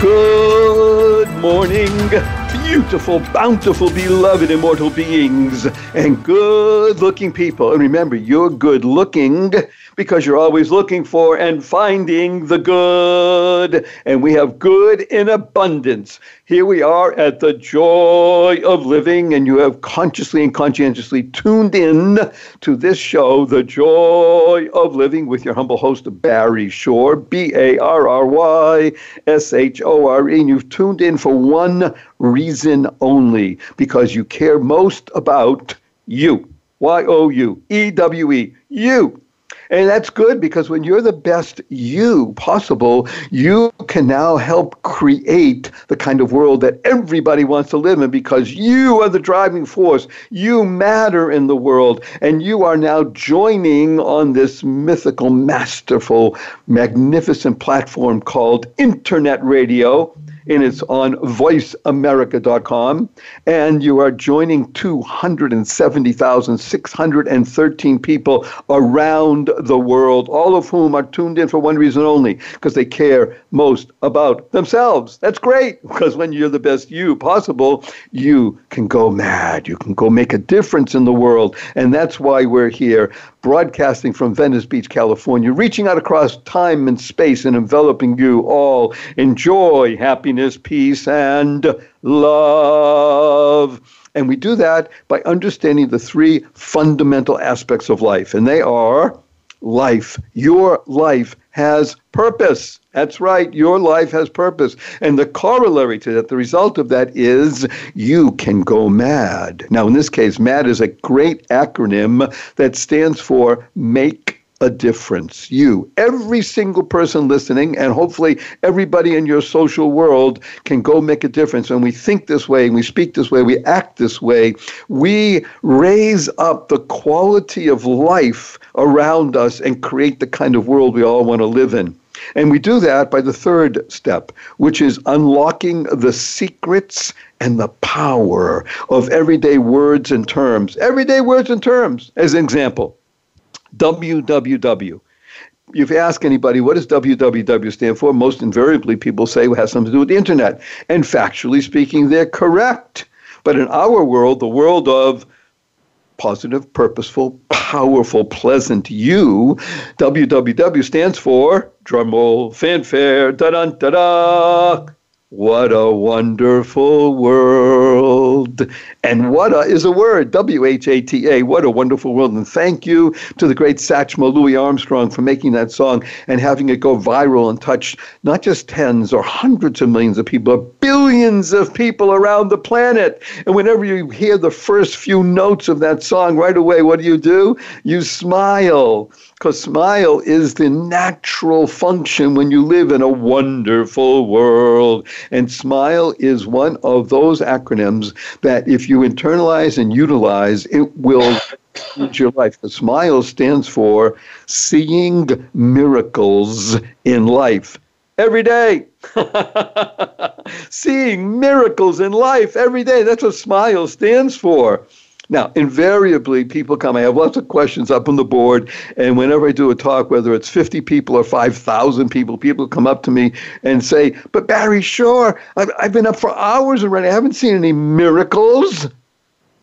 Good morning, beautiful, bountiful, beloved, immortal beings, and good looking people. And remember, you're good looking because you're always looking for and finding the good. And we have good in abundance. Here we are at the joy of living, and you have consciously and conscientiously tuned in to this show, The Joy of Living, with your humble host, Barry Shore, B A R R Y S H O R E. And you've tuned in for one reason only because you care most about you. Y O U E W E, you. And that's good because when you're the best you possible, you can now help create the kind of world that everybody wants to live in because you are the driving force. You matter in the world. And you are now joining on this mythical, masterful, magnificent platform called Internet Radio and it's on voiceamerica.com. And you are joining 270,613 people around the world, all of whom are tuned in for one reason only because they care most about themselves. That's great because when you're the best you possible, you can go mad. You can go make a difference in the world. And that's why we're here broadcasting from Venice Beach, California, reaching out across time and space and enveloping you all in joy, happiness, peace, and love. And we do that by understanding the three fundamental aspects of life, and they are life. Your life has purpose. That's right. Your life has purpose. And the corollary to that, the result of that is you can go mad. Now, in this case, MAD is a great acronym that stands for make a difference. You, every single person listening, and hopefully everybody in your social world can go make a difference. When we think this way, and we speak this way, we act this way, we raise up the quality of life around us and create the kind of world we all want to live in. And we do that by the third step, which is unlocking the secrets and the power of everyday words and terms. Everyday words and terms, as an example. WWW. If you ask anybody, what does WWW stand for? Most invariably, people say it has something to do with the internet. And factually speaking, they're correct. But in our world, the world of positive, purposeful, powerful, pleasant you, WWW stands for drumroll, fanfare, da da da da. What a wonderful world. And what a is a word, W H A T A. What a wonderful world. And thank you to the great Satchmo Louis Armstrong for making that song and having it go viral and touch not just tens or hundreds of millions of people, but billions of people around the planet. And whenever you hear the first few notes of that song, right away, what do you do? You smile because smile is the natural function when you live in a wonderful world. And smile is one of those acronyms that if you internalize and utilize, it will change your life. The smile stands for seeing miracles in life every day. seeing miracles in life every day. That's what smile stands for. Now, invariably, people come. I have lots of questions up on the board, and whenever I do a talk, whether it's 50 people or 5,000 people, people come up to me and say, But Barry Shore, I've, I've been up for hours already. I haven't seen any miracles.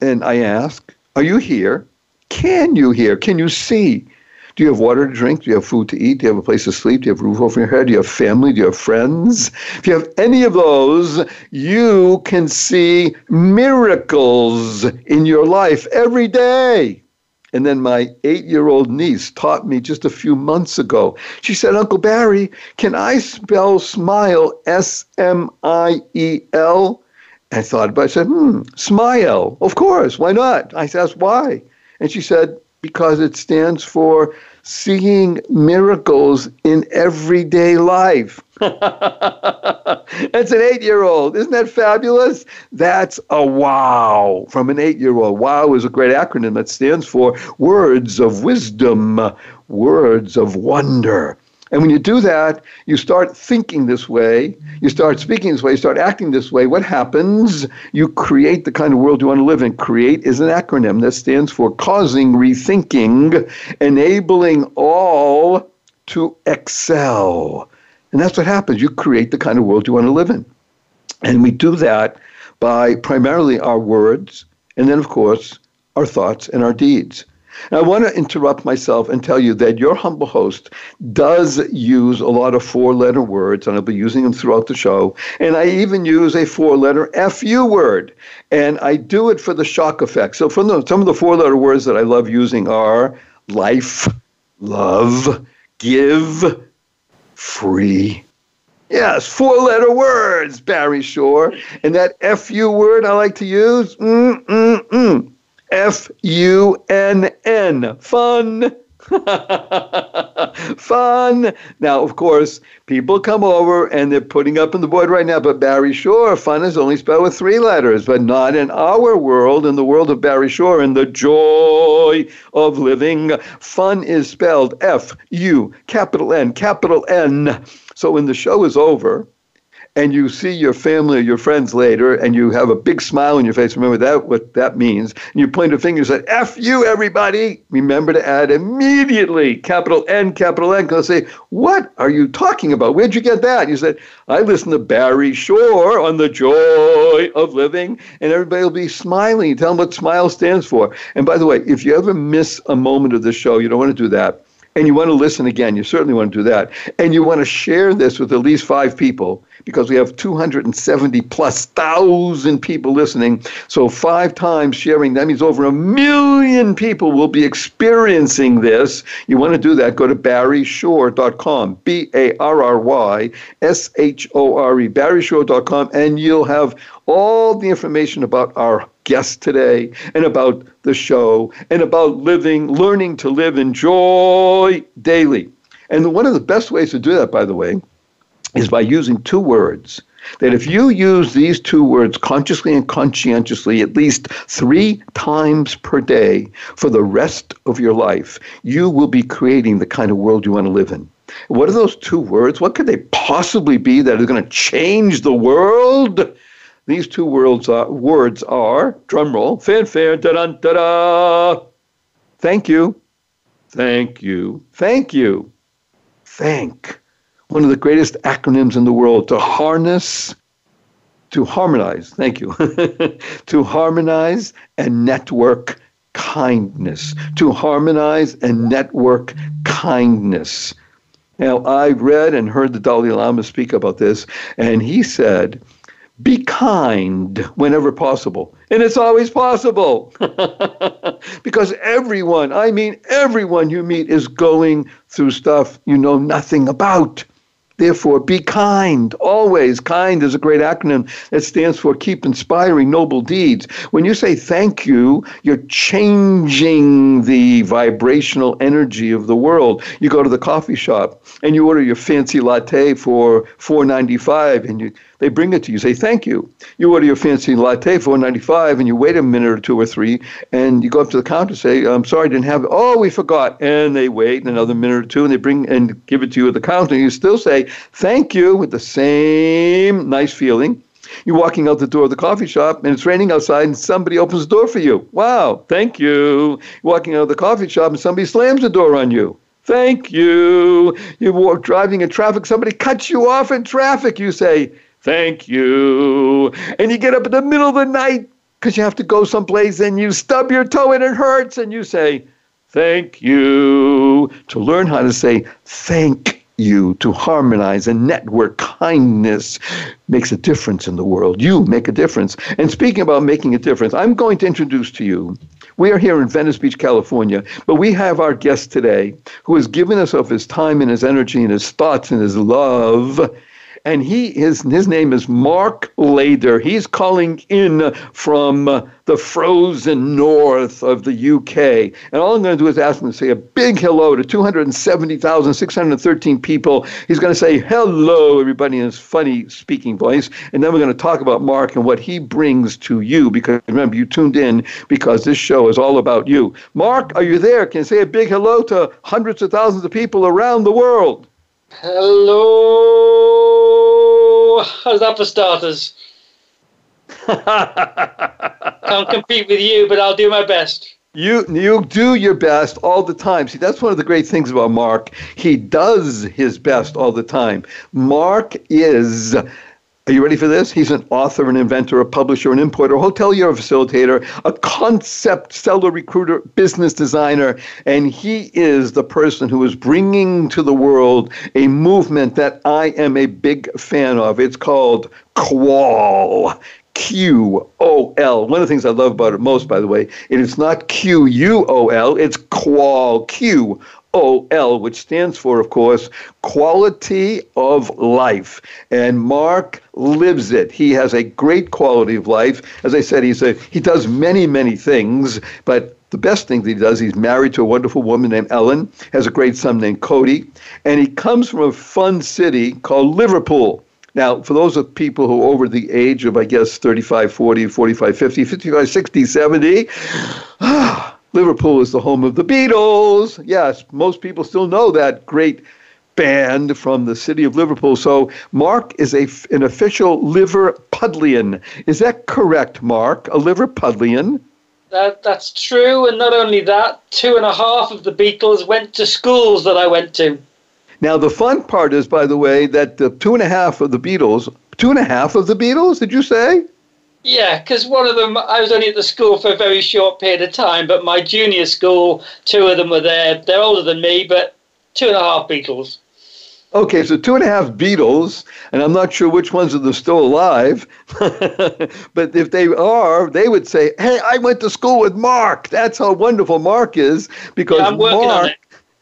And I ask, Are you here? Can you hear? Can you see? Do you have water to drink? Do you have food to eat? Do you have a place to sleep? Do you have a roof over your head? Do you have family? Do you have friends? If you have any of those, you can see miracles in your life every day. And then my eight year old niece taught me just a few months ago. She said, Uncle Barry, can I spell smile S M I E L? I thought about it. I said, hmm, smile. Of course. Why not? I asked, why? And she said, because it stands for seeing miracles in everyday life. That's an eight year old. Isn't that fabulous? That's a wow from an eight year old. Wow is a great acronym that stands for words of wisdom, words of wonder. And when you do that, you start thinking this way, you start speaking this way, you start acting this way. What happens? You create the kind of world you want to live in. Create is an acronym that stands for causing rethinking, enabling all to excel. And that's what happens. You create the kind of world you want to live in. And we do that by primarily our words, and then, of course, our thoughts and our deeds. I want to interrupt myself and tell you that your humble host does use a lot of four letter words, and I'll be using them throughout the show. And I even use a four letter FU word, and I do it for the shock effect. So, from the, some of the four letter words that I love using are life, love, give, free. Yes, four letter words, Barry Shore. And that FU word I like to use, mm, mm, mm. F U N N. Fun. Fun. Now, of course, people come over and they're putting up on the board right now, but Barry Shore, fun is only spelled with three letters, but not in our world, in the world of Barry Shore, in the joy of living. Fun is spelled F U, capital N, capital N. So when the show is over, and you see your family or your friends later and you have a big smile on your face, remember that what that means. And you point a finger and say, F you, everybody. Remember to add immediately capital N, capital N. Because I say, What are you talking about? Where'd you get that? You said, I listen to Barry Shore on the joy of living, and everybody will be smiling. Tell them what smile stands for. And by the way, if you ever miss a moment of the show, you don't want to do that and you want to listen again, you certainly want to do that. And you want to share this with at least five people because we have 270 plus thousand people listening. So five times sharing, that means over a million people will be experiencing this. You want to do that, go to barryshore.com, B A R R Y S H O R E, barryshore.com, and you'll have all the information about our guest today and about the show and about living, learning to live in joy daily. And one of the best ways to do that, by the way, is by using two words. That if you use these two words consciously and conscientiously at least three times per day for the rest of your life, you will be creating the kind of world you want to live in. What are those two words? What could they possibly be that are going to change the world? These two words are, words are drumroll, fanfare, da da da da. Thank you, thank you, thank you, thank. One of the greatest acronyms in the world to harness, to harmonize, thank you, to harmonize and network kindness, to harmonize and network kindness. Now, I read and heard the Dalai Lama speak about this, and he said, be kind whenever possible. And it's always possible. because everyone, I mean, everyone you meet is going through stuff you know nothing about. Therefore, be kind. Always. Kind is a great acronym that stands for keep inspiring noble deeds. When you say thank you, you're changing the vibrational energy of the world. You go to the coffee shop and you order your fancy latte for $4.95 and you they bring it to you. Say thank you. You order your fancy latte for 95 and you wait a minute or two or three, and you go up to the counter. Say, "I'm sorry, I didn't have it." Oh, we forgot. And they wait another minute or two, and they bring and give it to you at the counter. And you still say thank you with the same nice feeling. You're walking out the door of the coffee shop and it's raining outside and somebody opens the door for you. Wow, thank you. You're walking out of the coffee shop and somebody slams the door on you. Thank you. You're driving in traffic, somebody cuts you off in traffic. You say, thank you. And you get up in the middle of the night because you have to go someplace and you stub your toe and it hurts and you say, thank you. To learn how to say thank you, to harmonize and network kindness makes a difference in the world. You make a difference. And speaking about making a difference, I'm going to introduce to you. We are here in Venice Beach, California, but we have our guest today who has given us of his time and his energy and his thoughts and his love and he his his name is Mark Layder. He's calling in from uh, the frozen north of the UK. And all I'm going to do is ask him to say a big hello to 270,613 people. He's going to say hello, everybody, in his funny speaking voice. And then we're going to talk about Mark and what he brings to you. Because remember, you tuned in because this show is all about you. Mark, are you there? Can you say a big hello to hundreds of thousands of people around the world? Hello. How's that for starters? Can't compete with you, but I'll do my best. You you do your best all the time. See, that's one of the great things about Mark. He does his best all the time. Mark is are you ready for this? He's an author, an inventor, a publisher, an importer, a hotelier, a facilitator, a concept seller, recruiter, business designer, and he is the person who is bringing to the world a movement that I am a big fan of. It's called Qual. Q O L. One of the things I love about it most, by the way, it is not Q U O L, it's Qual Q O L, which stands for, of course, quality of life. And Mark lives it. He has a great quality of life. As I said, he's a, he does many, many things, but the best thing that he does, he's married to a wonderful woman named Ellen, has a great son named Cody, and he comes from a fun city called Liverpool. Now, for those of people who are over the age of, I guess, 35, 40, 45, 50, 55, 60, 70, ah, Liverpool is the home of the Beatles. Yes, most people still know that great band from the city of Liverpool. So Mark is a, an official Liverpudlian. Is that correct, Mark? A Liverpudlian? That, that's true. And not only that, two and a half of the Beatles went to schools that I went to. Now, the fun part is, by the way, that the two and a half of the Beatles, two and a half of the Beatles, did you say? Yeah, because one of them, I was only at the school for a very short period of time, but my junior school, two of them were there. They're older than me, but two and a half Beatles. Okay, so two and a half Beatles, and I'm not sure which ones of are still alive, but if they are, they would say, "Hey, I went to school with Mark. That's how wonderful Mark is." Because yeah, Mark,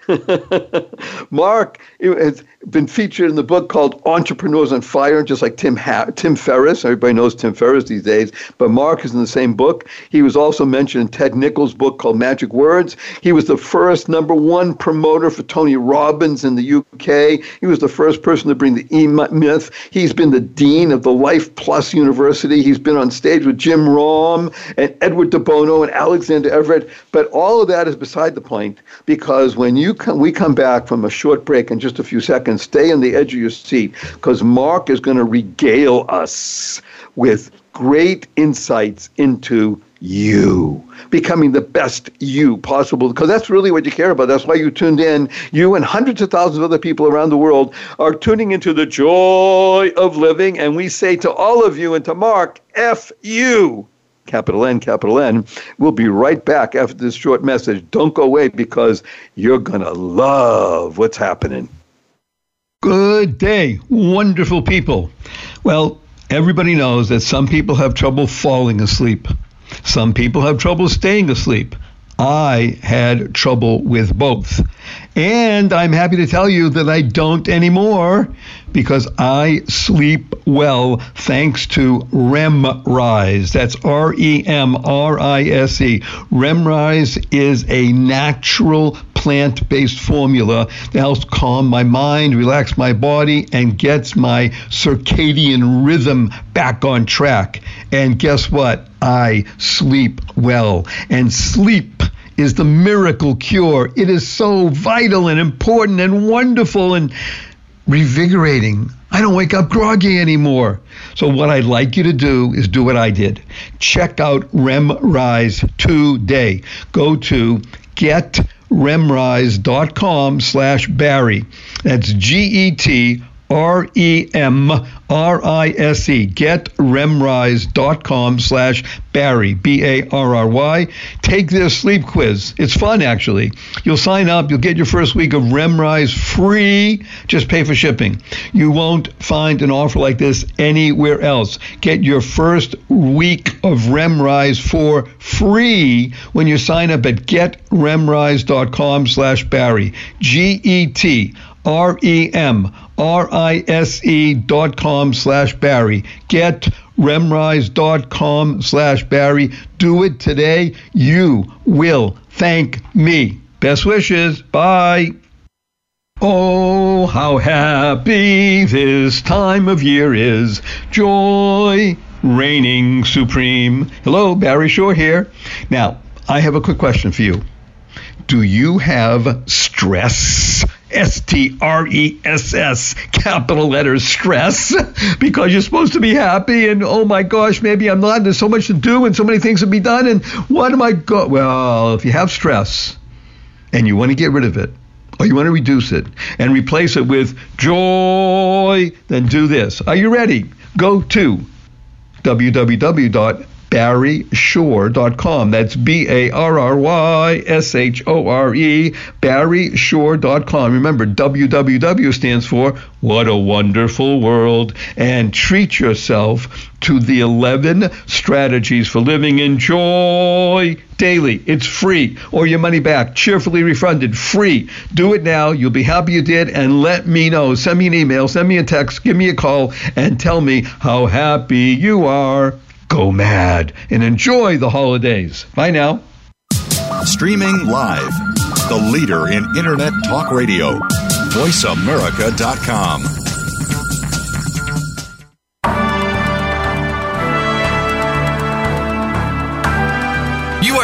Mark has been featured in the book called Entrepreneurs on Fire, just like Tim ha- Tim Ferriss. Everybody knows Tim Ferriss these days, but Mark is in the same book. He was also mentioned in Ted Nicholas' book called Magic Words. He was the first number one promoter for Tony Robbins in the UK. He was the first person to bring the E Myth. He's been the dean of the Life Plus University. He's been on stage with Jim Rohn and Edward de Bono and Alexander Everett. But all of that is beside the point because when you come, we come back from a short break in just a few seconds, stay on the edge of your seat because Mark is going to regale us with great insights into you becoming the best you possible because that's really what you care about. That's why you tuned in. You and hundreds of thousands of other people around the world are tuning into the joy of living and we say to all of you and to mark f you capital N, capital N. We'll be right back after this short message. Don't go away because you're going to love what's happening. Good day, wonderful people. Well, everybody knows that some people have trouble falling asleep. Some people have trouble staying asleep. I had trouble with both. And I'm happy to tell you that I don't anymore because I sleep well thanks to REMrise. That's R E M R I S E. REMrise is a natural plant based formula that helps calm my mind, relax my body, and gets my circadian rhythm back on track. And guess what? I sleep well. And sleep is the miracle cure. It is so vital and important and wonderful and revigorating. I don't wake up groggy anymore. So, what I'd like you to do is do what I did. Check out RemRise today. Go to getremrise.com slash Barry. That's G E T R E M R I S E. GetRemrise.com slash Barry, B A R R Y. Take this sleep quiz. It's fun, actually. You'll sign up, you'll get your first week of RemRise free. Just pay for shipping. You won't find an offer like this anywhere else. Get your first week of RemRise for free when you sign up at getremrise.com slash Barry. G E T R E M R-I-S-E dot com slash Barry. Get remrise.com slash Barry. Do it today. You will thank me. Best wishes. Bye. Oh, how happy this time of year is. Joy reigning supreme. Hello, Barry Shore here. Now, I have a quick question for you. Do you have stress? S T R E S S, capital letters, stress, because you're supposed to be happy and oh my gosh, maybe I'm not. There's so much to do and so many things to be done. And what am I go? Well, if you have stress and you want to get rid of it, or you want to reduce it and replace it with joy, then do this. Are you ready? Go to www.barryshore.com. That's B A R R Y S H O R E, barryshore.com. Remember, www stands for What a Wonderful World. And treat yourself to the 11 strategies for living in joy daily. It's free, or your money back, cheerfully refunded, free. Do it now. You'll be happy you did, and let me know. Send me an email, send me a text, give me a call, and tell me how happy you are. Go mad and enjoy the holidays. Bye now. Streaming live, the leader in Internet Talk Radio, VoiceAmerica.com.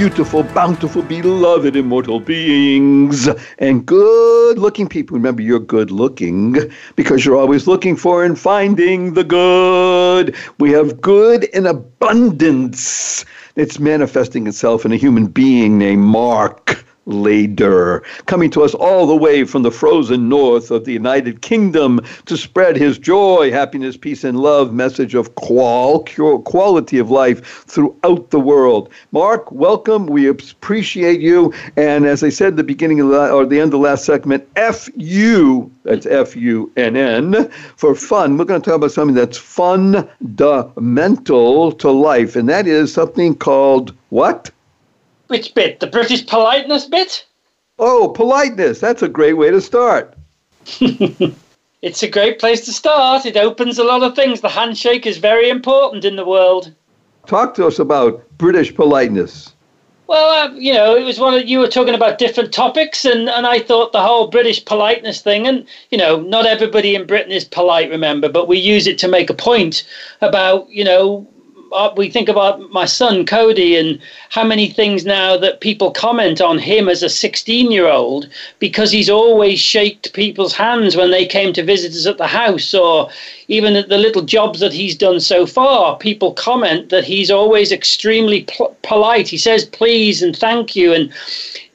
beautiful, bountiful, beloved, immortal beings, and good looking people. Remember, you're good looking because you're always looking for and finding the good. We have good in abundance. It's manifesting itself in a human being named Mark. Layder, coming to us all the way from the frozen north of the United Kingdom to spread his joy, happiness, peace, and love message of qual, quality of life throughout the world. Mark, welcome. We appreciate you. And as I said at the beginning of the, or the end of the last segment, F U, that's F U N N, for fun. We're going to talk about something that's fundamental to life, and that is something called what? Which bit? The British politeness bit? Oh, politeness. That's a great way to start. it's a great place to start. It opens a lot of things. The handshake is very important in the world. Talk to us about British politeness. Well, uh, you know, it was one of you were talking about different topics, and, and I thought the whole British politeness thing, and you know, not everybody in Britain is polite, remember, but we use it to make a point about you know Uh, we think about my son Cody and how many things now that people comment on him as a 16 year old because he's always shaked people's hands when they came to visit us at the house or even the little jobs that he's done so far, people comment that he's always extremely pl- polite. He says please and thank you, and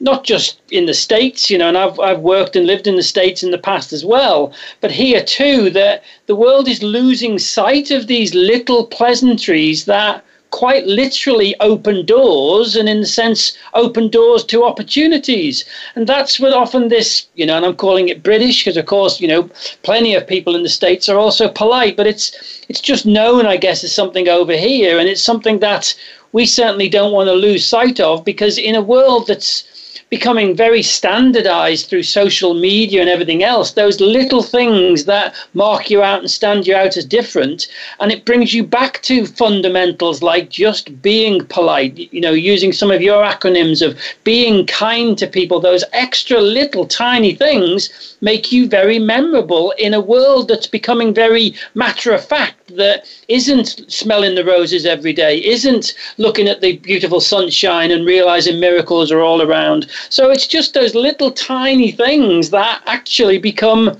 not just in the States, you know, and I've, I've worked and lived in the States in the past as well, but here too, that the world is losing sight of these little pleasantries that quite literally open doors and in the sense open doors to opportunities. And that's what often this you know and i'm calling it british because of course you know plenty of people in the states are also polite but it's it's just known i guess as something over here. And it's something that we certainly don't want to lose sight of because in a world that's becoming very standardized through social media and everything else, those little things that mark you out and stand you out as different. And it brings you back to fundamentals like just being polite, you know, using some of your acronyms of being kind to people, those extra little tiny things make you very memorable in a world that's becoming very matter of fact, that isn't smelling the roses every day, isn't looking at the beautiful sunshine and realizing miracles are all around. So it's just those little tiny things that actually become,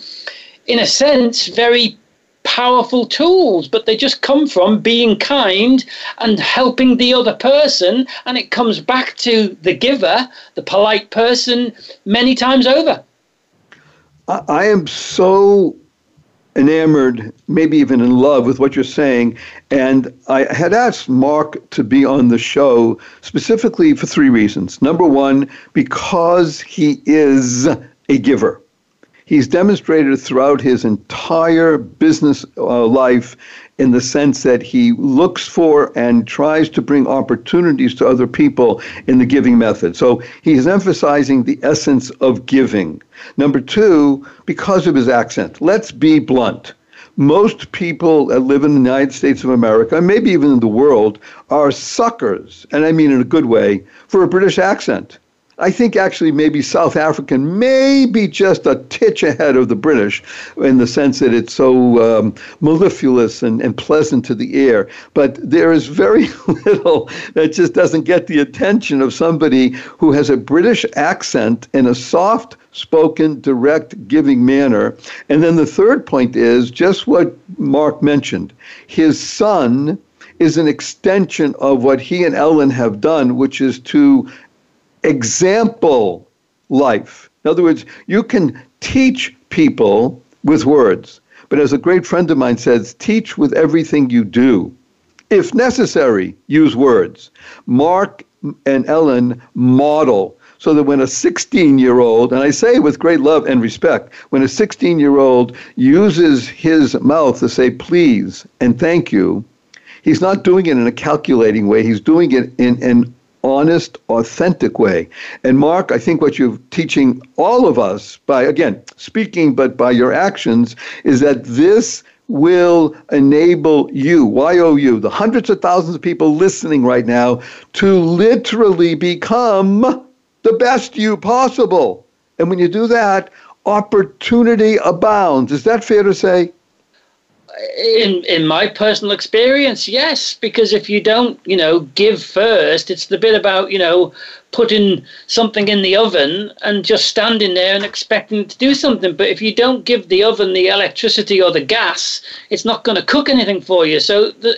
in a sense, very powerful tools, but they just come from being kind and helping the other person. And it comes back to the giver, the polite person, many times over. I am so enamored, maybe even in love with what you're saying. And I had asked Mark to be on the show specifically for three reasons. Number one, because he is a giver. He's demonstrated throughout his entire business uh, life in the sense that he looks for and tries to bring opportunities to other people in the giving method. So he's emphasizing the essence of giving. Number two, because of his accent. Let's be blunt. Most people that live in the United States of America, maybe even in the world, are suckers, and I mean in a good way, for a British accent. I think actually maybe South African may be just a titch ahead of the British in the sense that it's so um, mellifluous and, and pleasant to the ear. But there is very little that just doesn't get the attention of somebody who has a British accent in a soft spoken, direct, giving manner. And then the third point is just what Mark mentioned. His son is an extension of what he and Ellen have done, which is to example life. In other words, you can teach people with words, but as a great friend of mine says, teach with everything you do. If necessary, use words. Mark and Ellen model so that when a 16 year old, and I say with great love and respect, when a 16 year old uses his mouth to say please and thank you, he's not doing it in a calculating way. He's doing it in an honest, authentic way. And Mark, I think what you're teaching all of us by, again, speaking, but by your actions, is that this will enable you, Y-O-U, the hundreds of thousands of people listening right now, to literally become the best you possible. And when you do that, opportunity abounds. Is that fair to say? In in my personal experience, yes, because if you don't, you know, give first, it's the bit about you know putting something in the oven and just standing there and expecting to do something. But if you don't give the oven the electricity or the gas, it's not going to cook anything for you. So the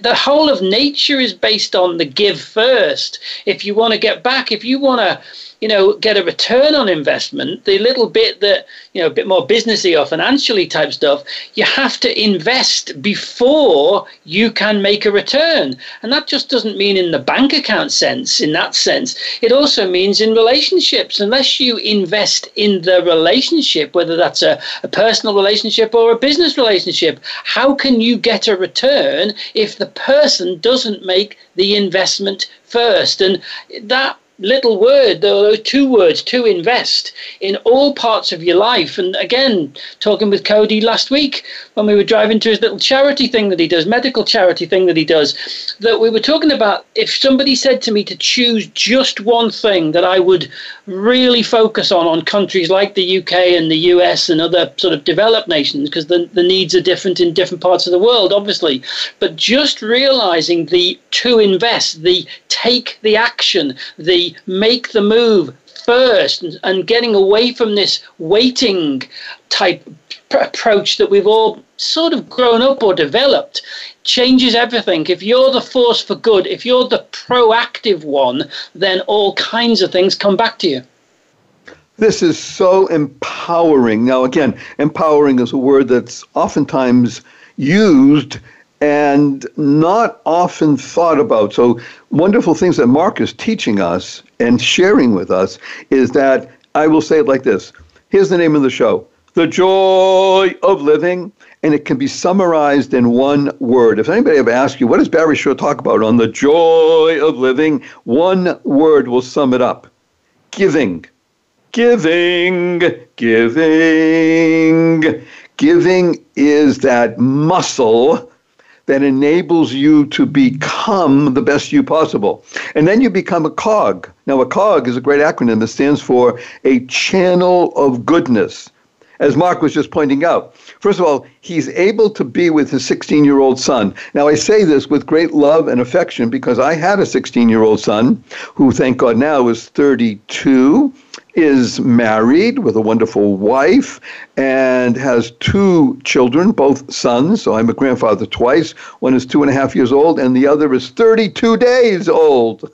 the whole of nature is based on the give first. If you want to get back, if you want to you know, get a return on investment, the little bit that, you know, a bit more businessy or financially type stuff, you have to invest before you can make a return. And that just doesn't mean in the bank account sense, in that sense. It also means in relationships. Unless you invest in the relationship, whether that's a, a personal relationship or a business relationship, how can you get a return if the person doesn't make the investment first? And that little word, those two words, to invest in all parts of your life. And again, talking with Cody last week when we were driving to his little charity thing that he does, medical charity thing that he does, that we were talking about if somebody said to me to choose just one thing that I would really focus on on countries like the UK and the US and other sort of developed nations, because the, the needs are different in different parts of the world, obviously, but just realizing the to invest, the take the action, the make the move first and, and getting away from this waiting type approach that we've all sort of grown up or developed changes everything. If you're the force for good, if you're the proactive one, then all kinds of things come back to you. This is so empowering. Now, again, empowering is a word that's oftentimes used and not often thought about. So, wonderful things that Mark is teaching us and sharing with us is that I will say it like this Here's the name of the show The Joy of Living. And it can be summarized in one word. If anybody ever asks you, what does Barry Shore talk about on the joy of living? One word will sum it up giving. Giving, giving. Giving is that muscle that enables you to become the best you possible. And then you become a cog. Now, a cog is a great acronym that stands for a channel of goodness. As Mark was just pointing out, first of all, he's able to be with his 16 year old son. Now, I say this with great love and affection because I had a 16 year old son who, thank God, now is 32 is married with a wonderful wife and has two children, both sons. So I'm a grandfather twice. One is two and a half years old, and the other is 32 days old.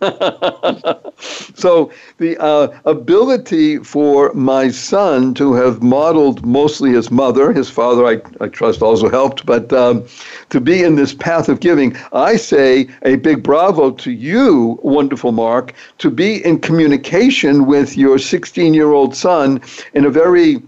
so the uh, ability for my son to have modeled mostly his mother, his father, I, I trust, also helped, but um, to be in this path of giving, I say a big bravo to you, wonderful Mark, to be in communication with your 16 year old son in a very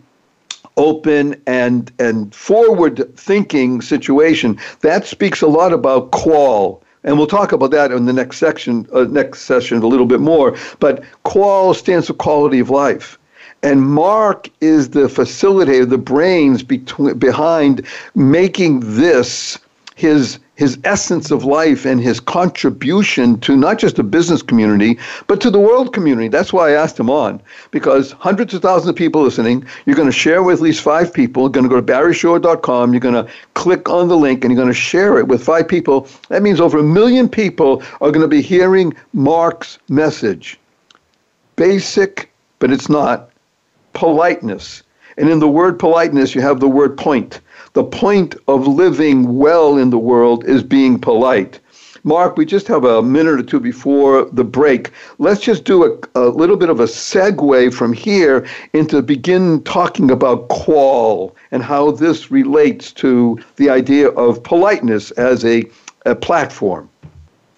open and and forward thinking situation. That speaks a lot about qual. And we'll talk about that in the next section uh, next session a little bit more. But qual stands for quality of life. And Mark is the facilitator, the brains between, behind making this his his essence of life and his contribution to not just the business community, but to the world community. That's why I asked him on, because hundreds of thousands of people listening, you're going to share with at least five people. You're going to go to barryshore.com, you're going to click on the link, and you're going to share it with five people. That means over a million people are going to be hearing Mark's message. Basic, but it's not, politeness. And in the word politeness, you have the word point. The point of living well in the world is being polite. Mark, we just have a minute or two before the break. Let's just do a, a little bit of a segue from here into begin talking about qual and how this relates to the idea of politeness as a, a platform.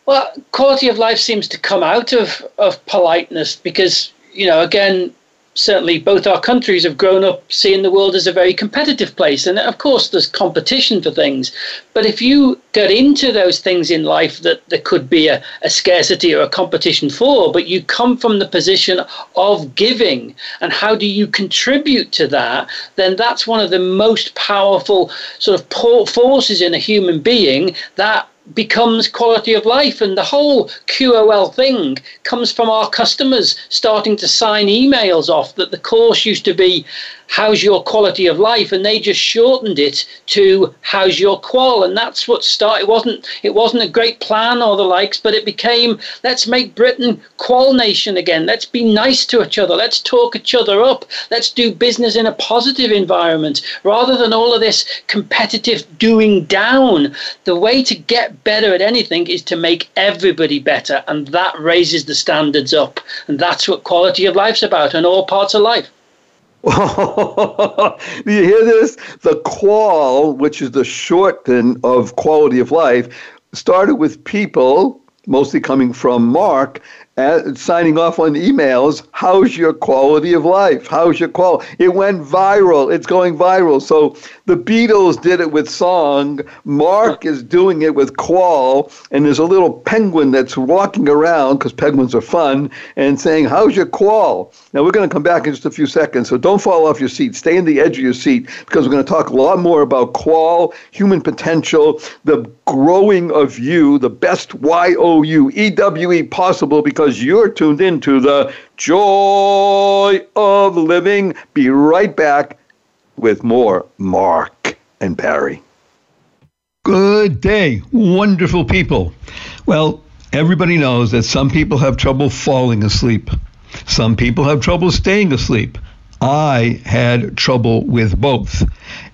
Well, quality of life seems to come out of, of politeness because, you know, again, certainly both our countries have grown up seeing the world as a very competitive place. And of course, there's competition for things. But if you get into those things in life that there could be a, a scarcity or a competition for, but you come from the position of giving and how do you contribute to that, then that's one of the most powerful sort of forces in a human being that becomes quality of life. And the whole QOL thing comes from our customers starting to sign emails off that the course used to be how's your quality of life? And they just shortened it to how's your qual? And that's what started. It wasn't it wasn't a great plan or the likes but it became let's make britain qual nation again. Let's be nice to each other. Let's talk each other up. Let's do business in a positive environment. Rather than all of this competitive doing down the way to get better at anything is to make everybody better. And that raises the standards up. And that's what quality of life's about in all parts of life Do you hear this? The qual, which is the shorten of quality of life, started with people, mostly coming from Mark, signing off on emails. How's your quality of life? How's your quality? It went viral. It's going viral. So the Beatles did it with song. Mark is doing it with qual. And there's a little penguin that's walking around because penguins are fun and saying, How's your qual? Now we're going to come back in just a few seconds. So don't fall off your seat. Stay in the edge of your seat because we're going to talk a lot more about qual, human potential, the growing of you, the best Y O U E W E possible because because you're tuned in to the joy of living. Be right back with more Mark and Barry. Good day, wonderful people. Well, everybody knows that some people have trouble falling asleep. Some people have trouble staying asleep. I had trouble with both.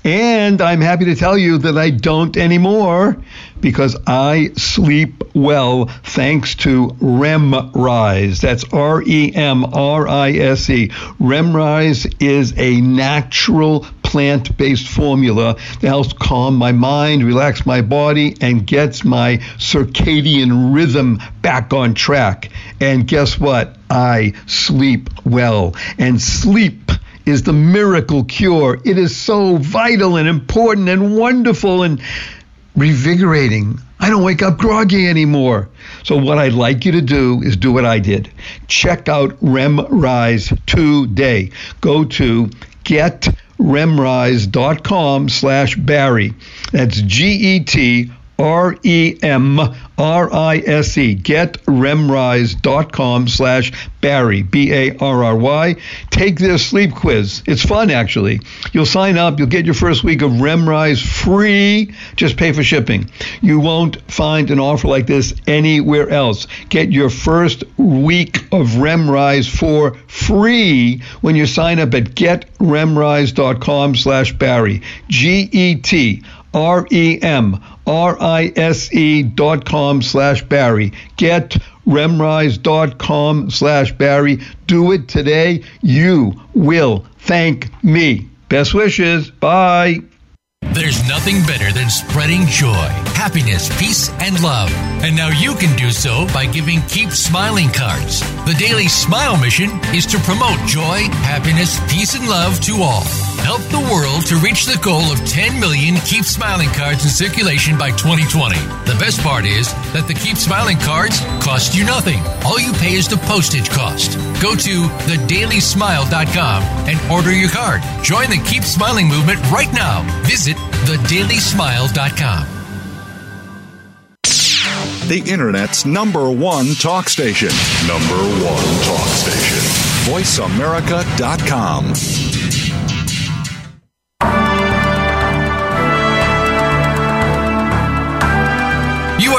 And I'm happy to tell you that I don't anymore because I sleep well thanks to REMrise. That's R E M R I S E. REMrise is a natural plant based formula that helps calm my mind, relax my body, and gets my circadian rhythm back on track. And guess what? I sleep well. And sleep is the miracle cure. It is so vital and important and wonderful and revigorating. I don't wake up groggy anymore. So, what I'd like you to do is do what I did. Check out RemRise today. Go to getremrise.com slash Barry. That's G E T R E M R I S E. GetRemrise.com slash Barry, B A R R Y. Take this sleep quiz. It's fun, actually. You'll sign up, you'll get your first week of RemRise free. Just pay for shipping. You won't find an offer like this anywhere else. Get your first week of RemRise for free when you sign up at getremrise.com slash Barry. G E T R E M R I S E dot com slash Barry. Get remrise dot com slash Barry. Do it today. You will thank me. Best wishes. Bye. There's nothing better than spreading joy, happiness, peace, and love. And now you can do so by giving Keep Smiling cards. The Daily Smile mission is to promote joy, happiness, peace, and love to all. Help the world to reach the goal of 10 million Keep Smiling cards in circulation by 2020. The best part is that the Keep Smiling cards cost you nothing. All you pay is the postage cost. Go to thedailysmile.com and order your card. Join the Keep Smiling movement right now. Visit thedailysmile.com. The Internet's number one talk station. Number one talk station. VoiceAmerica.com.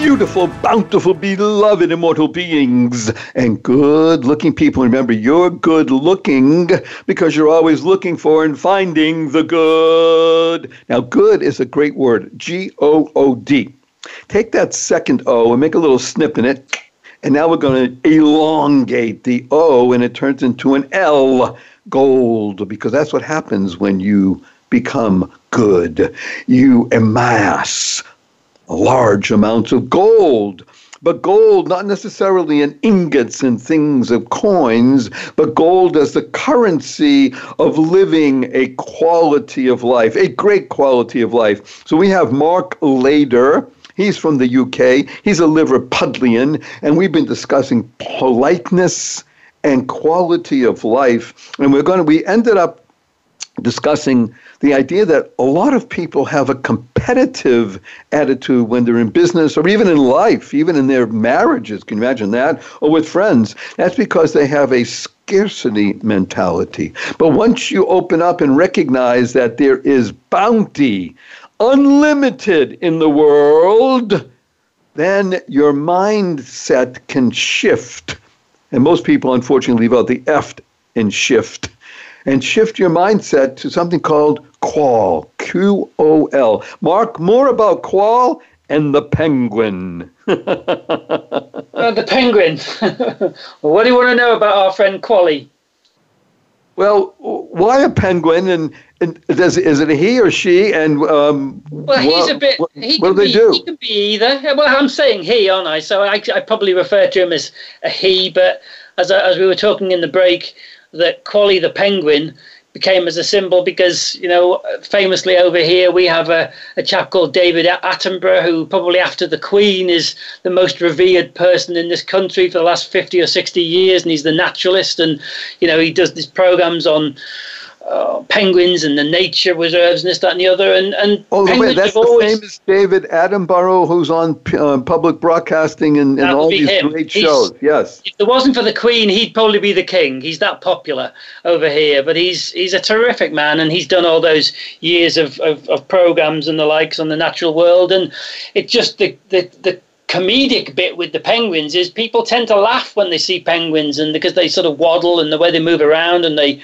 beautiful, bountiful, beloved, immortal beings, and good looking people. Remember, you're good looking because you're always looking for and finding the good. Now, good is a great word G O O D. Take that second O and make a little snip in it. And now we're going to elongate the O and it turns into an L, gold, because that's what happens when you become good. You amass large amounts of gold. But gold, not necessarily in ingots and things of coins, but gold as the currency of living a quality of life, a great quality of life. So we have Mark Layder. He's from the UK. He's a Liverpudlian, and we've been discussing politeness and quality of life. And we're going to, we ended up discussing the idea that a lot of people have a competitive attitude when they're in business or even in life, even in their marriages. Can you imagine that? Or with friends. That's because they have a scarcity mentality. But once you open up and recognize that there is bounty, unlimited in the world, then your mindset can shift. And most people, unfortunately, leave out the F in shift and shift your mindset to something called qual, Q O L. Mark, more about qual and the penguin. uh, the penguin. well, what do you want to know about our friend Quali? Well, why a penguin, and, and does, is it a he or she? And um, well, he's what, a bit. He what do they be, do? He can be either. Well, I'm saying he, aren't I? So I, I probably refer to him as a he. But as as we were talking in the break, that Quali the penguin became as a symbol because you know famously over here we have a, a chap called David Attenborough who probably after the Queen is the most revered person in this country for the last 50 or 60 years and he's the naturalist and you know he does these programs on uh, penguins and the nature reserves and this, that, and the other. And, and oh, wait, that's the always, famous David Attenborough who's on uh, public broadcasting and, and all these him. great he's, shows. Yes. If it wasn't for the Queen, he'd probably be the king. He's that popular over here. But he's he's a terrific man, and he's done all those years of, of, of programs and the likes on the natural world. And it just the the, the comedic bit with the penguins is people tend to laugh when they see penguins and because they sort of waddle and the way they move around and they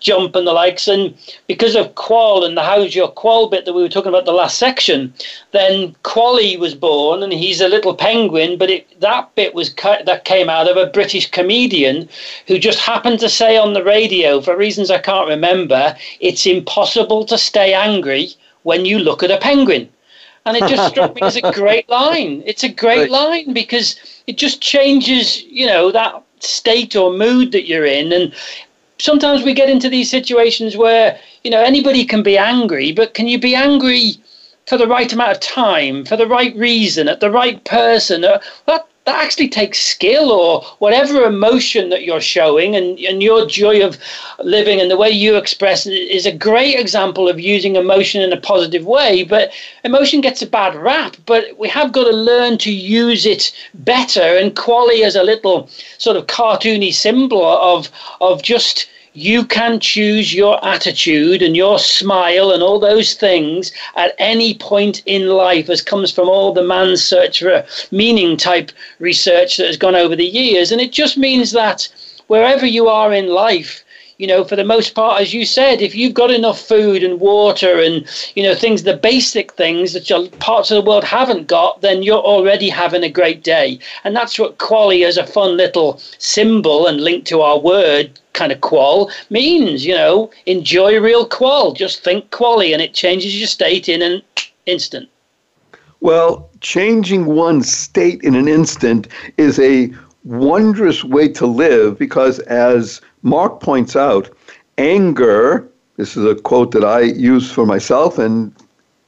jump and the likes. And because of qual and the how's your qual bit that we were talking about the last section then quali was born and he's a little penguin but it, that bit was that came out of a british comedian who just happened to say on the radio for reasons i can't remember it's impossible to stay angry when you look at a penguin And it just struck me as a great line. It's a great line because it just changes, you know, that state or mood that you're in. And sometimes we get into these situations where, you know, anybody can be angry, but can you be angry for the right amount of time, for the right reason, at the right person? Uh, that that actually takes skill or whatever emotion that you're showing and, and your joy of living and the way you express it is a great example of using emotion in a positive way. But emotion gets a bad rap but we have got to learn to use it better. And quali is a little sort of cartoony symbol of of just you can choose your attitude and your smile and all those things at any point in life, as comes from all the man's search for meaning type research that has gone over the years. And it just means that wherever you are in life, you know, for the most part, as you said, if you've got enough food and water and, you know, things, the basic things that parts of the world haven't got, then you're already having a great day. And that's what quali as a fun little symbol and link to our word kind of qual means, you know, enjoy real qual. Just think quali and it changes your state in an instant. Well, changing one's state in an instant is a wondrous way to live because, as Mark points out, anger, this is a quote that I use for myself and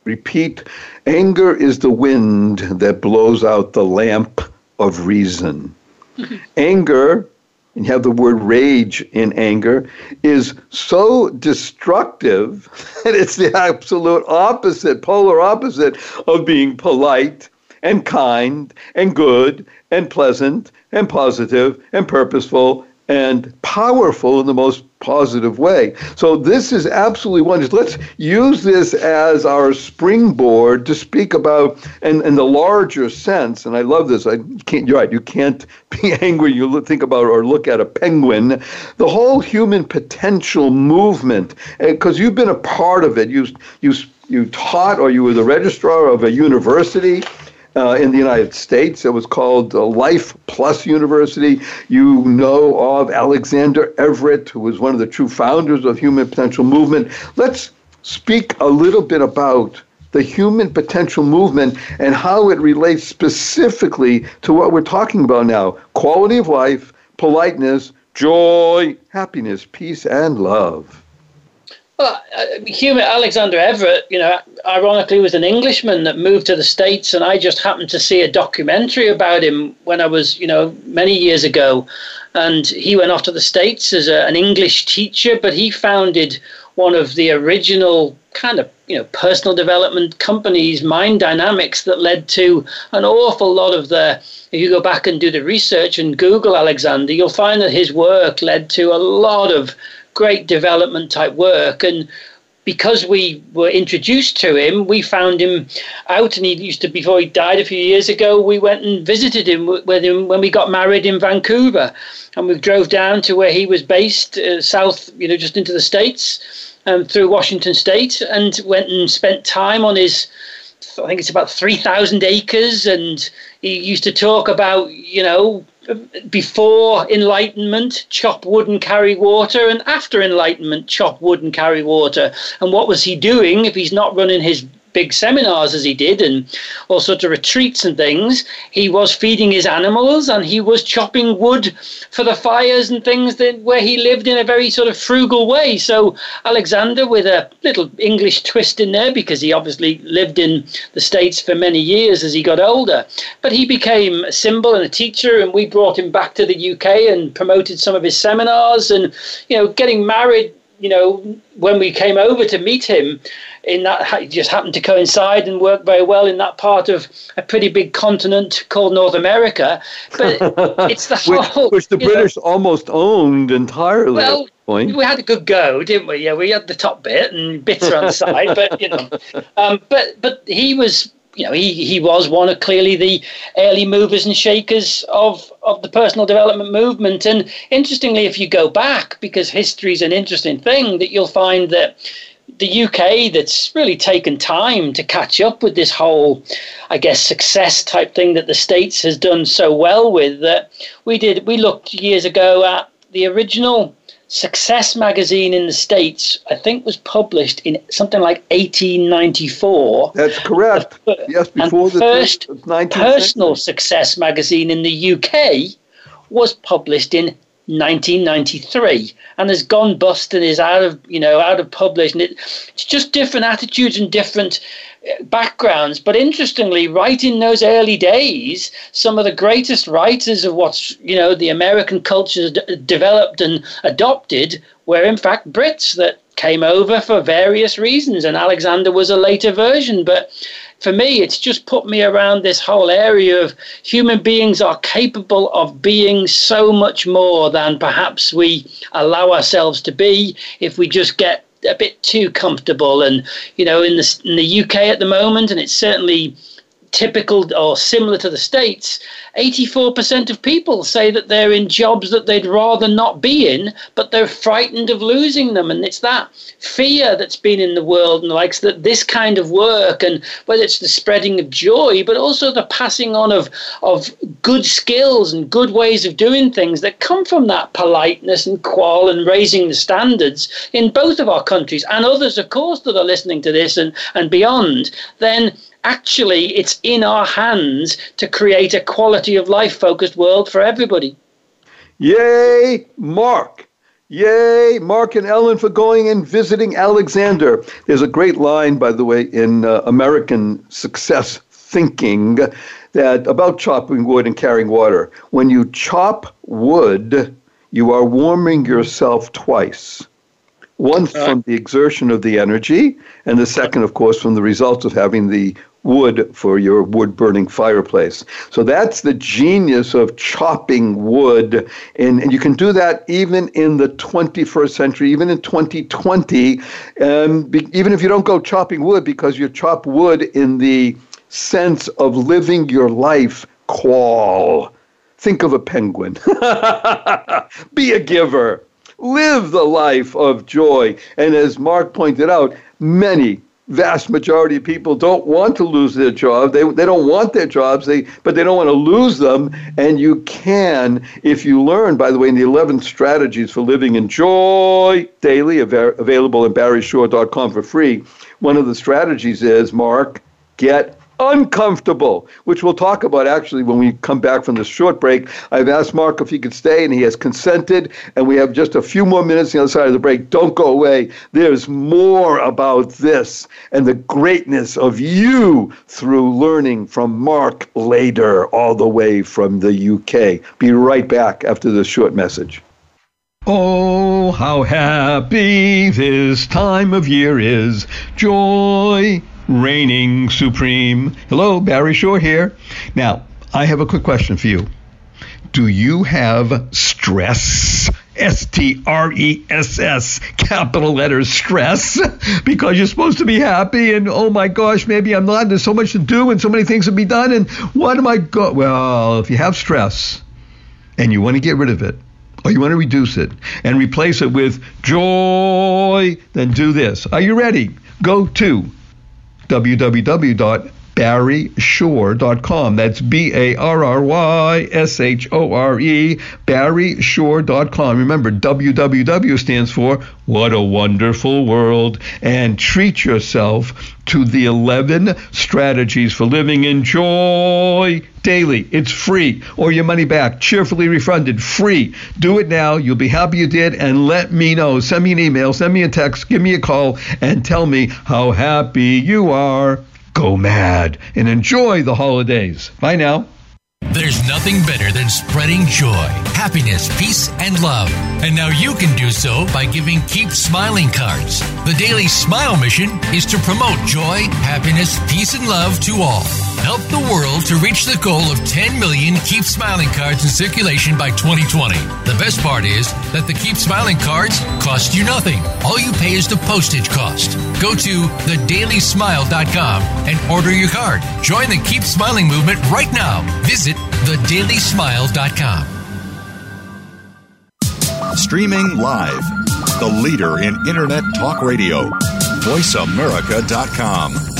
repeat anger is the wind that blows out the lamp of reason. anger, and you have the word rage in anger, is so destructive that it's the absolute opposite, polar opposite of being polite and kind and good and pleasant and positive and purposeful and powerful in the most positive way. So this is absolutely wonderful. Let's use this as our springboard to speak about and in the larger sense. And I love this. I can't. You're right. You can't be angry. You think about or look at a penguin. The whole human potential movement, eh, because you've been a part of it. You you you taught or you were the registrar of a university uh, in the United States. It was called uh, Life Plus University. You know of Alexander Everett, who was one of the true founders of Human Potential Movement. Let's speak a little bit about the human potential movement and how it relates specifically to what we're talking about now quality of life, politeness, joy, happiness, peace, and love. Well, uh, human Alexander Everett, you know, ironically was an Englishman that moved to the States, and I just happened to see a documentary about him when I was, you know, many years ago. And he went off to the States as a, an English teacher, but he founded one of the original kind of, you know, personal development companies, Mind Dynamics, that led to an awful lot of the. If you go back and do the research and Google Alexander, you'll find that his work led to a lot of great development type work. And because we were introduced to him, we found him out, and he used to, before he died a few years ago, we went and visited him with him when we got married in Vancouver. And we drove down to where he was based, uh, south, you know, just into the States, um, through Washington State, and went and spent time on his. I think it's about 3,000 acres, and he used to talk about, you know, before enlightenment chop wood and carry water and after enlightenment chop wood and carry water. And what was he doing if he's not running his big seminars as he did and all sorts of retreats and things, he was feeding his animals and he was chopping wood for the fires and things that where he lived in a very sort of frugal way. So Alexander, with a little English twist in there, because he obviously lived in the States for many years as he got older, but he became a symbol and a teacher, and we brought him back to the UK and promoted some of his seminars and you know getting married you know, when we came over to meet him, in that it just happened to coincide and work very well in that part of a pretty big continent called North America. But it's the whole which, which the British know, almost owned entirely. Well, we had a good go, didn't we? Yeah, we had the top bit and bits on the side, but you know, um, but but he was you know, he, he was one of clearly the early movers and shakers of, of the personal development movement. And interestingly, if you go back, because history is an interesting thing, that you'll find that the UK that's really taken time to catch up with this whole, I guess, success type thing that the States has done so well with that we did. We looked years ago at the original Success magazine in the States, I think, was published in something like 1894. That's correct. yes, before the first personal success magazine in the UK was published in 1993 and has gone bust and is out of you know out of publish and it, it's just different attitudes and different uh, backgrounds. But interestingly right in those early days some of the greatest writers of what's you know the american culture d- developed and adopted were in fact brits that came over for various reasons. And alexander was a later version. But for me, it's just put me around this whole area of human beings are capable of being so much more than perhaps we allow ourselves to be if we just get a bit too comfortable. And, you know, in the, in the UK at the moment, and it's certainly typical or similar to the States, 84% of people say that they're in jobs that they'd rather not be in, but they're frightened of losing them. And it's that fear that's been in the world and the likes that this kind of work, and whether it's the spreading of joy, but also the passing on of, of good skills and good ways of doing things that come from that politeness and qual and raising the standards in both of our countries and others, of course, that are listening to this and, and beyond, then actually it's in our hands to create a quality of life focused world for everybody. Yay, Mark. Yay, Mark and Ellen for going and visiting Alexander. There's a great line, by the way, in uh, American Success Thinking that about chopping wood and carrying water. When you chop wood, you are warming yourself twice. One from the exertion of the energy, and the second, of course, from the result of having the wood for your wood burning fireplace. So that's the genius of chopping wood. And, and you can do that even in the 21st century, even in 2020, um, be, even if you don't go chopping wood, because you chop wood in the sense of living your life qual. Think of a penguin. Be a giver. Live the life of joy. And as Mark pointed out, many vast majority of people don't want to lose their job. They, they don't want their jobs, they, but they don't want to lose them. And you can, if you learn, by the way, in the 11 strategies for living in joy daily, av- available at barryshore.com for free. One of the strategies is, Mark, get uncomfortable, which we'll talk about actually when we come back from this short break. I've asked Mark if he could stay, and he has consented. And we have just a few more minutes on the other side of the break. Don't go away. There's more about this and the greatness of you through learning from Mark later, all the way from the UK. Be right back after this short message. Oh, how happy this time of year is. Joy reigning supreme. Hello, Barry Shore here. Now, I have a quick question for you. Do you have stress? S T R E S S, capital letters stress, because you're supposed to be happy and oh my gosh, maybe I'm not. There's so much to do and so many things to be done. And what am I go? Well, if you have stress and you want to get rid of it, or you want to reduce it and replace it with joy, then do this. Are you ready? Go to www www.barryshore.com. That's B A R R Y S H O R E, barryshore.com. Remember, www stands for What a Wonderful World. And treat yourself to the 11 strategies for living in joy daily. It's free, or your money back, cheerfully refunded, free. Do it now. You'll be happy you did, and let me know. Send me an email, send me a text, give me a call, and tell me how happy you are. Go mad and enjoy the holidays. Bye now. There's nothing better than spreading joy, happiness, peace, and love. And now you can do so by giving Keep Smiling cards. The Daily Smile mission is to promote joy, happiness, peace, and love to all. Help the world to reach the goal of 10 million Keep Smiling cards in circulation by 2020. The best part is that the Keep Smiling cards cost you nothing. All you pay is the postage cost. Go to thedailysmile.com and order your card. Join the Keep Smiling movement right now. Visit thedailysmile.com. Streaming live. The leader in Internet talk radio. VoiceAmerica.com.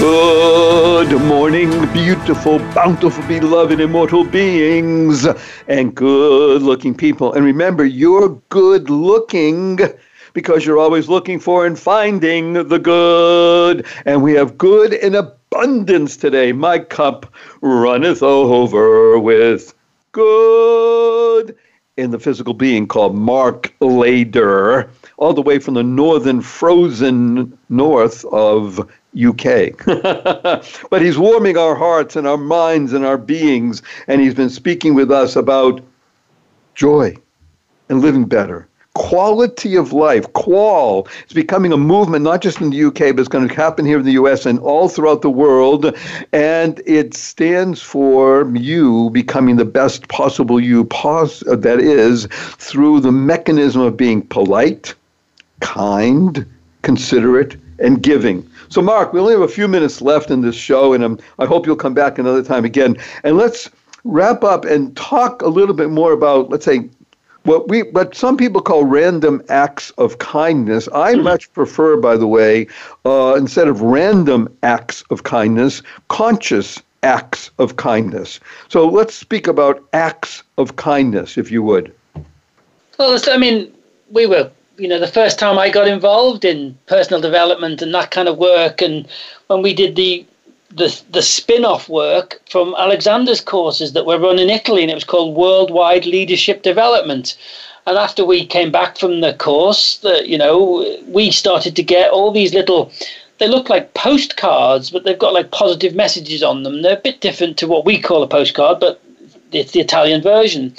Good morning, beautiful, bountiful, beloved, immortal beings, and good looking people. And remember, you're good looking because you're always looking for and finding the good. And we have good in abundance today. My cup runneth over with good in the physical being called Mark Layder, all the way from the northern frozen north of UK. but he's warming our hearts and our minds and our beings, and he's been speaking with us about joy and living better. Quality of life, qual, is becoming a movement not just in the UK, but it's going to happen here in the US and all throughout the world. And it stands for you becoming the best possible you pos- that is through the mechanism of being polite, kind, considerate, and giving. So, Mark, we only have a few minutes left in this show, and um, I hope you'll come back another time again. And let's wrap up and talk a little bit more about, let's say, what we what some people call random acts of kindness. I mm-hmm. much prefer, by the way, uh, instead of random acts of kindness, conscious acts of kindness. So let's speak about acts of kindness, if you would. Well, I mean, we were you know the first time I got involved in personal development and that kind of work, and when we did the the the spin-off work from Alexander's courses that were run in Italy, and it was called Worldwide Leadership Development. And after we came back from the course, that you know, we started to get all these little. They look like postcards, but they've got like positive messages on them. They're a bit different to what we call a postcard, but it's the Italian version.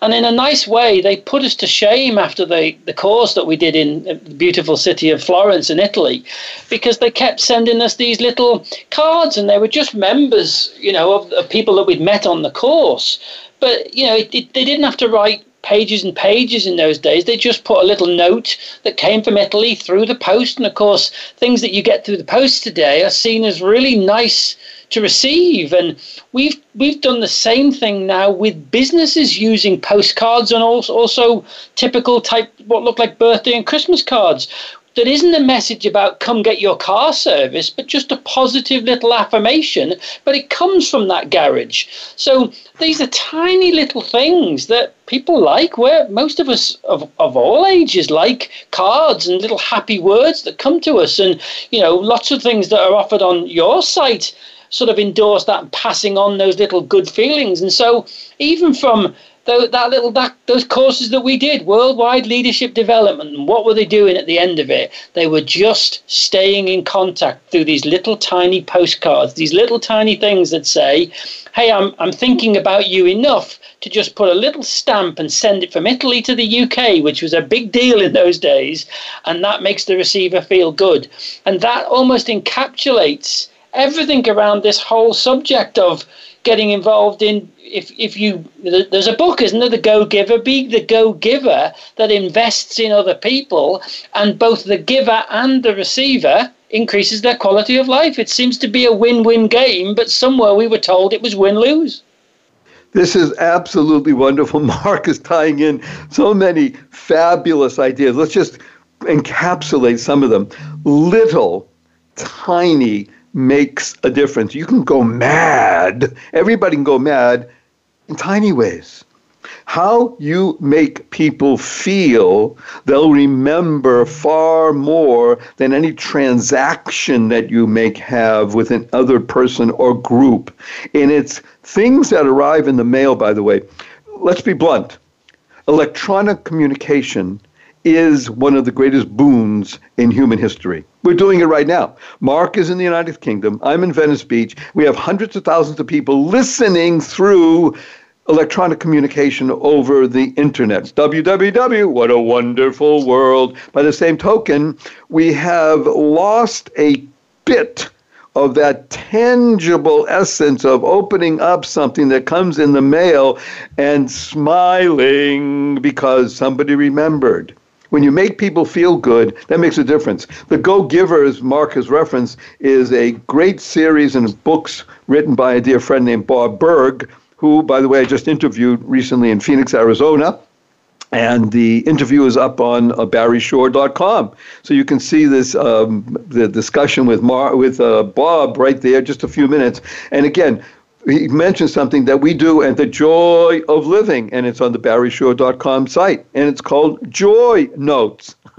And in a nice way, they put us to shame after the, the course that we did in uh, the beautiful city of Florence in Italy, because they kept sending us these little cards and they were just members, you know, of, of people that we'd met on the course. But, you know, it, it, they didn't have to write pages and pages in those days. They just put a little note that came from Italy through the post. And of course, things that you get through the post today are seen as really nice to receive. And we've we've done the same thing now with businesses using postcards and also, also typical type what look like birthday and Christmas cards. That isn't a message about come get your car service, but just a positive little affirmation. But it comes from that garage. So these are tiny little things that people like, where most of us of, of all ages like cards and little happy words that come to us. And, you know, lots of things that are offered on your site sort of endorse that passing on those little good feelings. And so even from that little that those courses that we did, worldwide leadership development, and what were they doing at the end of it? They were just staying in contact through these little tiny postcards, these little tiny things that say, "Hey, I'm I'm thinking about you enough to just put a little stamp and send it from Italy to the UK, which was a big deal in those days, and that makes the receiver feel good, and that almost encapsulates." Everything around this whole subject of getting involved in if if you there's a book isn't there? The go giver be the go giver that invests in other people and both the giver and the receiver increases their quality of life. It seems to be a win-win game but somewhere we were told it was win-lose. This is absolutely wonderful. Mark is tying in so many fabulous ideas. Let's just encapsulate some of them. Little tiny makes a difference. You can go mad. Everybody can go mad in tiny ways. How you make people feel, they'll remember far more than any transaction that you make have with another person or group. And it's things that arrive in the mail, by the way. Let's be blunt. Electronic communication is one of the greatest boons in human history. We're doing it right now. Mark is in the United Kingdom. I'm in Venice Beach. We have hundreds of thousands of people listening through electronic communication over the internet. www, what a wonderful world. By the same token, we have lost a bit of that tangible essence of opening up something that comes in the mail and smiling because somebody remembered. When you make people feel good, that makes a difference. The Go Givers, Mark has referenced, is a great series of books written by a dear friend named Bob Burg, who, by the way, I just interviewed recently in Phoenix, Arizona. And the interview is up on uh, barryshore.com. So you can see this um, the discussion with Mar- with uh, Bob right there, just a few minutes. And again, he mentioned something that we do at the Joy of Living, and it's on the barryshore.com site, and it's called Joy Notes.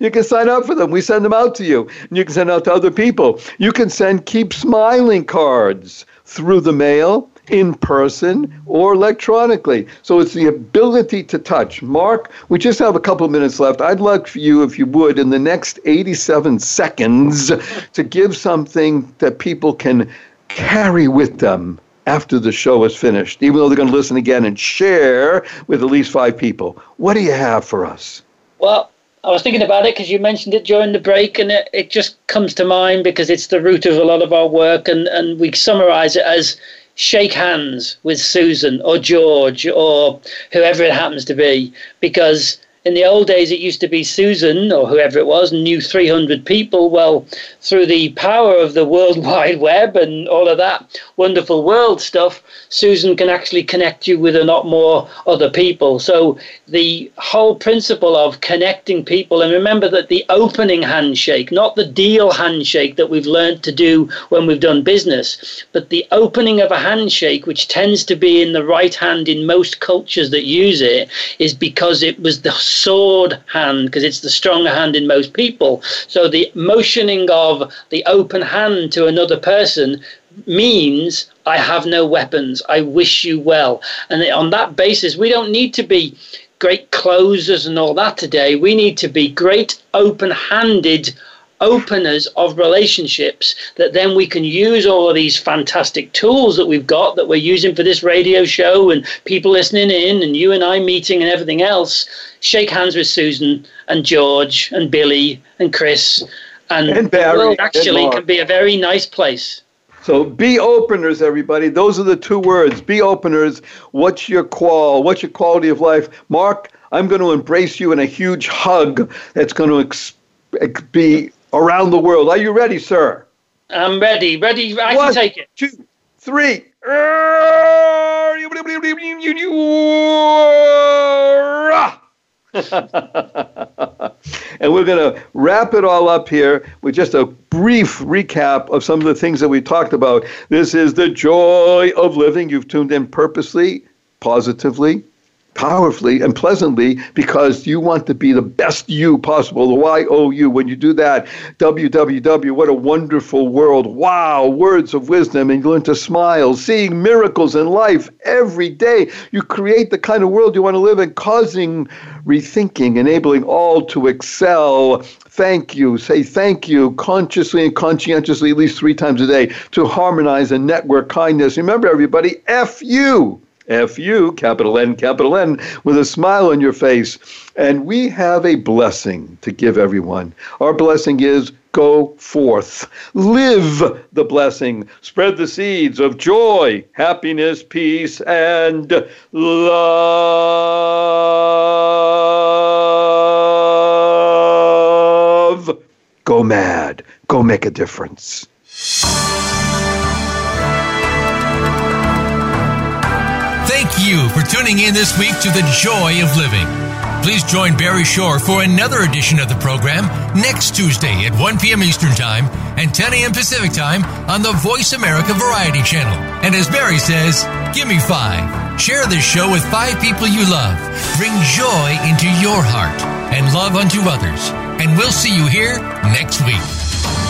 you can sign up for them. We send them out to you. And you can send out to other people. You can send Keep Smiling cards through the mail in person or electronically. So it's the ability to touch. Mark, we just have a couple of minutes left. I'd like for you, if you would, in the next 87 seconds, to give something that people can carry with them after the show is finished, even though they're going to listen again and share with at least five people. What do you have for us? Well, I was thinking about it because you mentioned it during the break, and it, it just comes to mind because it's the root of a lot of our work, and, and we summarize it as shake hands with Susan or George or whoever it happens to be because in the old days, it used to be Susan or whoever it was knew 300 people. Well, through the power of the World Wide Web and all of that wonderful world stuff, Susan can actually connect you with a lot more other people. So the whole principle of connecting people, and remember that the opening handshake, not the deal handshake that we've learned to do when we've done business, but the opening of a handshake, which tends to be in the right hand in most cultures that use it, is because it was the sword hand because it's the stronger hand in most people. So the motioning of the open hand to another person means I have no weapons. I wish you well. And on that basis, we don't need to be great closers and all that today. We need to be great open handed openers of relationships that then we can use all of these fantastic tools that we've got that we're using for this radio show and people listening in and you and I meeting and everything else. Shake hands with Susan and George and Billy and Chris. And, and Barry, the world actually can be a very nice place. So be openers, everybody. Those are the two words. Be openers. What's your qual? What's your quality of life? Mark, I'm going to embrace you in a huge hug that's going to ex- be around the world. Are you ready, sir? I'm ready. Ready. I One, can take it. Two, three. and we're going to wrap it all up here with just a brief recap of some of the things that we talked about. This is the joy of living. You've tuned in purposely, positively, powerfully and pleasantly because you want to be the best you possible, the Y O U. When you do that, www, what a wonderful world. Wow, words of wisdom, and you learn to smile, seeing miracles in life every day. You create the kind of world you want to live in, causing rethinking, enabling all to excel. Thank you. Say thank you consciously and conscientiously at least three times a day to harmonize and network kindness. Remember, everybody, F you. F U, capital N, capital N, with a smile on your face. And we have a blessing to give everyone. Our blessing is go forth, live the blessing, spread the seeds of joy, happiness, peace, and love. Go mad, go make a difference. You for tuning in this week to The Joy of Living. Please join Barry Shore for another edition of the program next Tuesday at 1 p.m. Eastern Time and 10 a.m. Pacific Time on the Voice America Variety Channel. And as Barry says, give me five. Share this show with five people you love. Bring joy into your heart and love unto others. And we'll see you here next week.